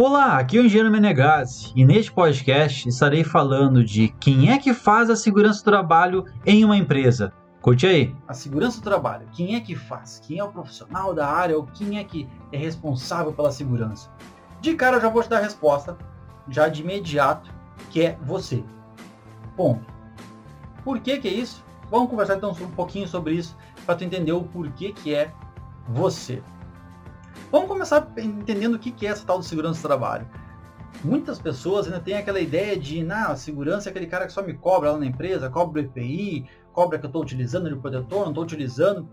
Olá, aqui é o Engenheiro Menegazzi e neste podcast estarei falando de quem é que faz a segurança do trabalho em uma empresa. Curte aí. A segurança do trabalho, quem é que faz? Quem é o profissional da área ou quem é que é responsável pela segurança? De cara eu já vou te dar a resposta, já de imediato, que é você. Ponto. Por que que é isso? Vamos conversar então um pouquinho sobre isso para tu entender o porquê que é você. Vamos começar entendendo o que é essa tal de segurança do trabalho. Muitas pessoas ainda têm aquela ideia de, na segurança é aquele cara que só me cobra lá na empresa, cobra o EPI, cobra que eu estou utilizando de protetor, não estou utilizando.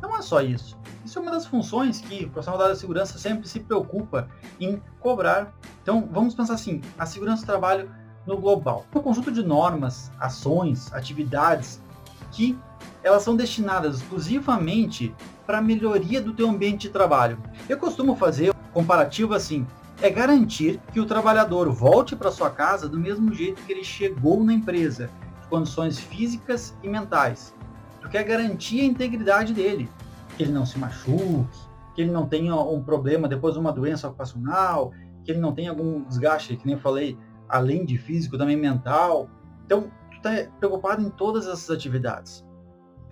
Não é só isso. Isso é uma das funções que o profissional da área de segurança sempre se preocupa em cobrar. Então, vamos pensar assim, a segurança do trabalho no global. Um conjunto de normas, ações, atividades que elas são destinadas exclusivamente para a melhoria do teu ambiente de trabalho. Eu costumo fazer um comparativo assim, é garantir que o trabalhador volte para sua casa do mesmo jeito que ele chegou na empresa, condições físicas e mentais. Porque é garantir a integridade dele, que ele não se machuque, que ele não tenha um problema depois de uma doença ocupacional, que ele não tenha algum desgaste, que nem eu falei, além de físico, também mental. Então, tu está preocupado em todas essas atividades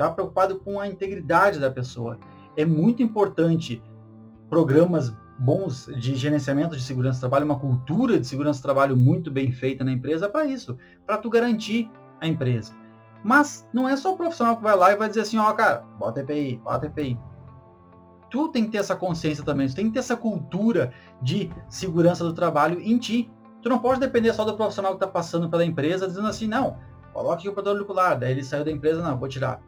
está preocupado com a integridade da pessoa. É muito importante programas bons de gerenciamento de segurança do trabalho, uma cultura de segurança do trabalho muito bem feita na empresa para isso, para tu garantir a empresa. Mas não é só o profissional que vai lá e vai dizer assim, ó, oh, cara, bota EPI, bota EPI. Tu tem que ter essa consciência também, tu tem que ter essa cultura de segurança do trabalho em ti. Tu não pode depender só do profissional que está passando pela empresa dizendo assim, não, coloque o protetor auricular, daí ele saiu da empresa, não, vou tirar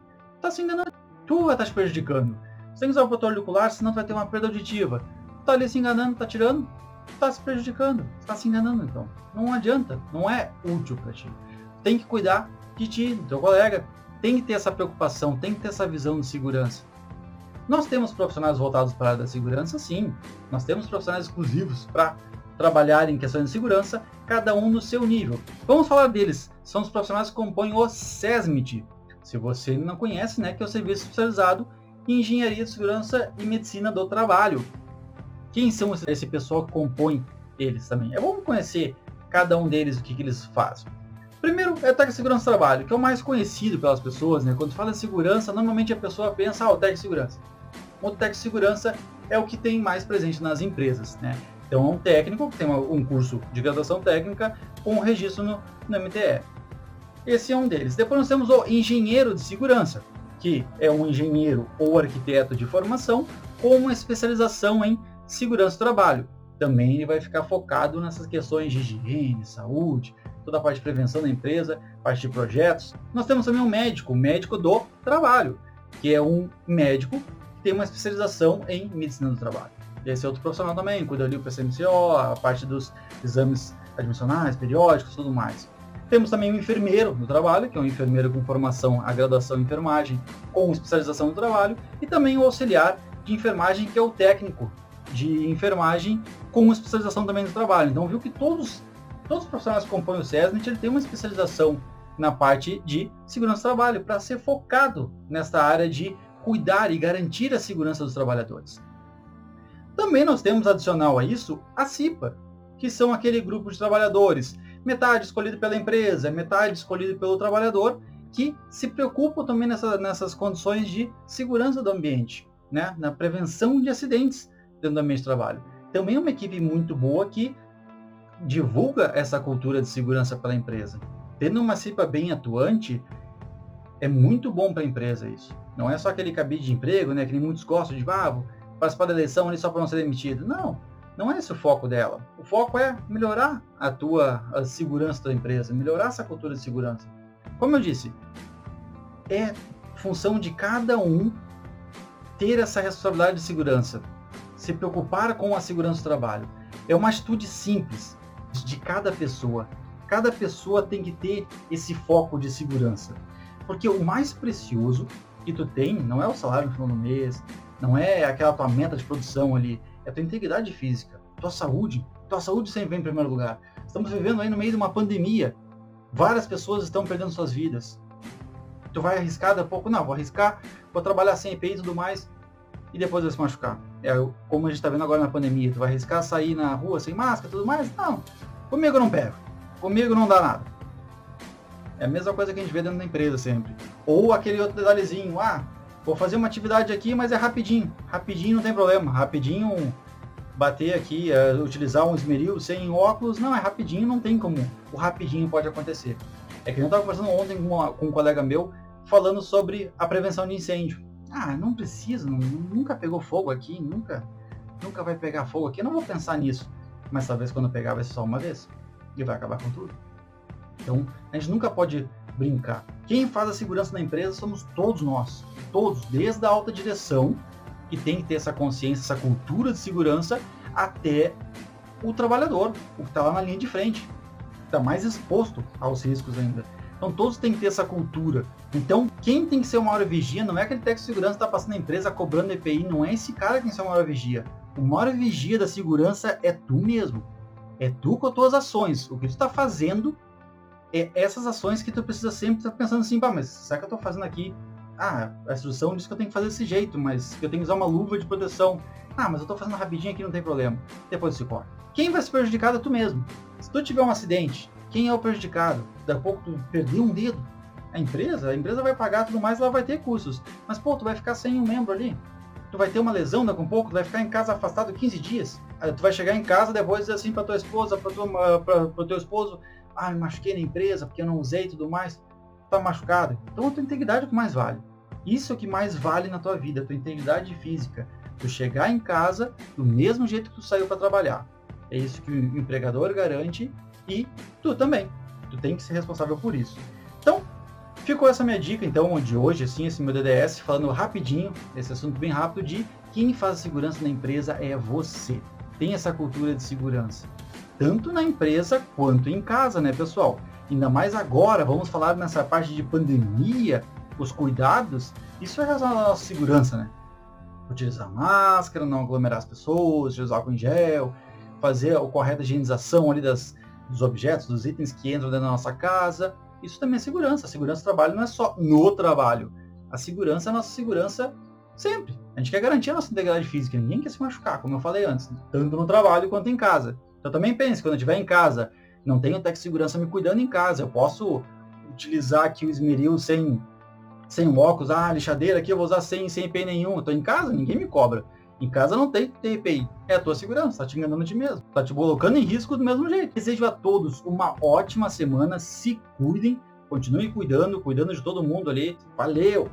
tá se enganando. Tu vai estar tá te prejudicando. Você tem que usar o protetor auricular, senão tu vai ter uma perda auditiva. Tu tá ali se enganando, tá tirando, tu tá se prejudicando. Tu tá se enganando, então. Não adianta, não é útil para ti. Tem que cuidar de ti, do teu colega. Tem que ter essa preocupação, tem que ter essa visão de segurança. Nós temos profissionais voltados para a área da segurança, sim. Nós temos profissionais exclusivos para trabalhar em questões de segurança, cada um no seu nível. Vamos falar deles. São os profissionais que compõem o SESMIT, se você não conhece, né, que é o Serviço Especializado em Engenharia de Segurança e Medicina do Trabalho. Quem são esse pessoal que compõe eles também? É bom conhecer cada um deles, o que, que eles fazem. Primeiro é o técnico de segurança do trabalho, que é o mais conhecido pelas pessoas, né? Quando fala em segurança, normalmente a pessoa pensa, ah, o técnico de segurança. O técnico de segurança é o que tem mais presente nas empresas, né? Então é um técnico que tem um curso de graduação técnica com registro no, no MTE. Esse é um deles. Depois nós temos o engenheiro de segurança, que é um engenheiro ou arquiteto de formação com uma especialização em segurança do trabalho. Também ele vai ficar focado nessas questões de higiene, saúde, toda a parte de prevenção da empresa, parte de projetos. Nós temos também um médico, o médico do trabalho, que é um médico que tem uma especialização em medicina do trabalho. Esse é outro profissional também, cuida ali do PCMCO, a parte dos exames admissionais, periódicos, tudo mais. Temos também o enfermeiro no trabalho, que é um enfermeiro com formação, a graduação em enfermagem, com especialização no trabalho, e também o auxiliar de enfermagem, que é o técnico de enfermagem com especialização também no trabalho. Então, viu que todos, todos os profissionais que compõem o SESNET ele tem uma especialização na parte de segurança do trabalho, para ser focado nesta área de cuidar e garantir a segurança dos trabalhadores. Também nós temos adicional a isso a CIPA, que são aquele grupo de trabalhadores metade escolhido pela empresa, metade escolhido pelo trabalhador, que se preocupam também nessa, nessas condições de segurança do ambiente, né? na prevenção de acidentes dentro do ambiente de trabalho. Também é uma equipe muito boa que divulga essa cultura de segurança pela empresa. Tendo uma CIPA bem atuante, é muito bom para a empresa isso. Não é só aquele cabide de emprego, né, que muitos gostam de, ah, participar da eleição ali só para não ser demitido. Não, não é esse o foco dela. O foco é melhorar a tua a segurança da empresa, melhorar essa cultura de segurança. Como eu disse, é função de cada um ter essa responsabilidade de segurança, se preocupar com a segurança do trabalho. É uma atitude simples de cada pessoa. Cada pessoa tem que ter esse foco de segurança. Porque o mais precioso que tu tem não é o salário no final do mês, não é aquela tua meta de produção ali, é a tua integridade física, tua saúde. Tua saúde sempre vem em primeiro lugar. Estamos vivendo aí no meio de uma pandemia. Várias pessoas estão perdendo suas vidas. Tu vai arriscar daqui a pouco? Não, vou arriscar, vou trabalhar sem EPI e tudo mais, e depois vai se machucar. É como a gente está vendo agora na pandemia. Tu vai arriscar sair na rua sem máscara e tudo mais? Não. Comigo não pego. Comigo não dá nada. É a mesma coisa que a gente vê dentro da empresa sempre. Ou aquele outro detalhezinho, ah, vou fazer uma atividade aqui, mas é rapidinho. Rapidinho não tem problema. Rapidinho bater aqui, uh, utilizar um esmeril sem óculos, não, é rapidinho, não tem como. O rapidinho pode acontecer. É que eu estava conversando ontem com, uma, com, um colega meu falando sobre a prevenção de incêndio. Ah, não precisa, não, nunca pegou fogo aqui, nunca, nunca vai pegar fogo aqui. Eu não vou pensar nisso. Mas talvez quando pegar vai ser só uma vez e vai acabar com tudo. Então, a gente nunca pode brincar. Quem faz a segurança na empresa somos todos nós. Todos, desde a alta direção, que tem que ter essa consciência, essa cultura de segurança, até o trabalhador, o que está lá na linha de frente. Está mais exposto aos riscos ainda. Então todos têm que ter essa cultura. Então quem tem que ser o maior vigia não é aquele técnico de segurança que está passando na empresa cobrando EPI, não é esse cara que tem que ser o maior vigia. O maior vigia da segurança é tu mesmo. É tu com as tuas ações. O que tu está fazendo é essas ações que tu precisa sempre estar tá pensando assim, bah, mas será que eu estou fazendo aqui? Ah, a instrução diz que eu tenho que fazer desse jeito, mas que eu tenho que usar uma luva de proteção. Ah, mas eu estou fazendo rapidinho aqui, não tem problema. Depois se corta. Quem vai se prejudicar é tu mesmo. Se tu tiver um acidente, quem é o prejudicado? Daqui a pouco tu perdeu um dedo. A empresa, a empresa vai pagar tudo mais, ela vai ter custos. Mas pô, tu vai ficar sem um membro ali. Tu vai ter uma lesão daqui a pouco, tu vai ficar em casa afastado 15 dias. Tu vai chegar em casa depois dizer assim para tua esposa, para o teu esposo, ah, me machuquei na empresa porque eu não usei e tudo mais, tá machucado. Então a tua integridade é o que mais vale. Isso é o que mais vale na tua vida, a tua integridade física. Tu chegar em casa do mesmo jeito que tu saiu para trabalhar. É isso que o empregador garante e tu também. Tu tem que ser responsável por isso. Então, ficou essa minha dica então de hoje, assim, esse meu DDS, falando rapidinho, esse assunto bem rápido de quem faz a segurança na empresa é você. Tem essa cultura de segurança tanto na empresa quanto em casa, né, pessoal? Ainda mais agora, vamos falar nessa parte de pandemia, os cuidados, isso é razão da nossa segurança, né? Utilizar máscara, não aglomerar as pessoas, usar álcool em gel, fazer a correta higienização ali das, dos objetos, dos itens que entram dentro da nossa casa. Isso também é segurança. A segurança do trabalho não é só no trabalho. A segurança é a nossa segurança sempre. A gente quer garantir a nossa integridade física. Ninguém quer se machucar, como eu falei antes, tanto no trabalho quanto em casa. Então também pense, quando eu estiver em casa, não tenho de segurança me cuidando em casa, eu posso utilizar aqui o esmeril sem, sem óculos, ah, lixadeira aqui eu vou usar sem, sem EPI nenhum. Eu tô em casa, ninguém me cobra. Em casa não tem ter. É a tua segurança, tá te enganando de mesmo. Tá te colocando em risco do mesmo jeito. Desejo a todos uma ótima semana, se cuidem, continuem cuidando, cuidando de todo mundo ali. Valeu!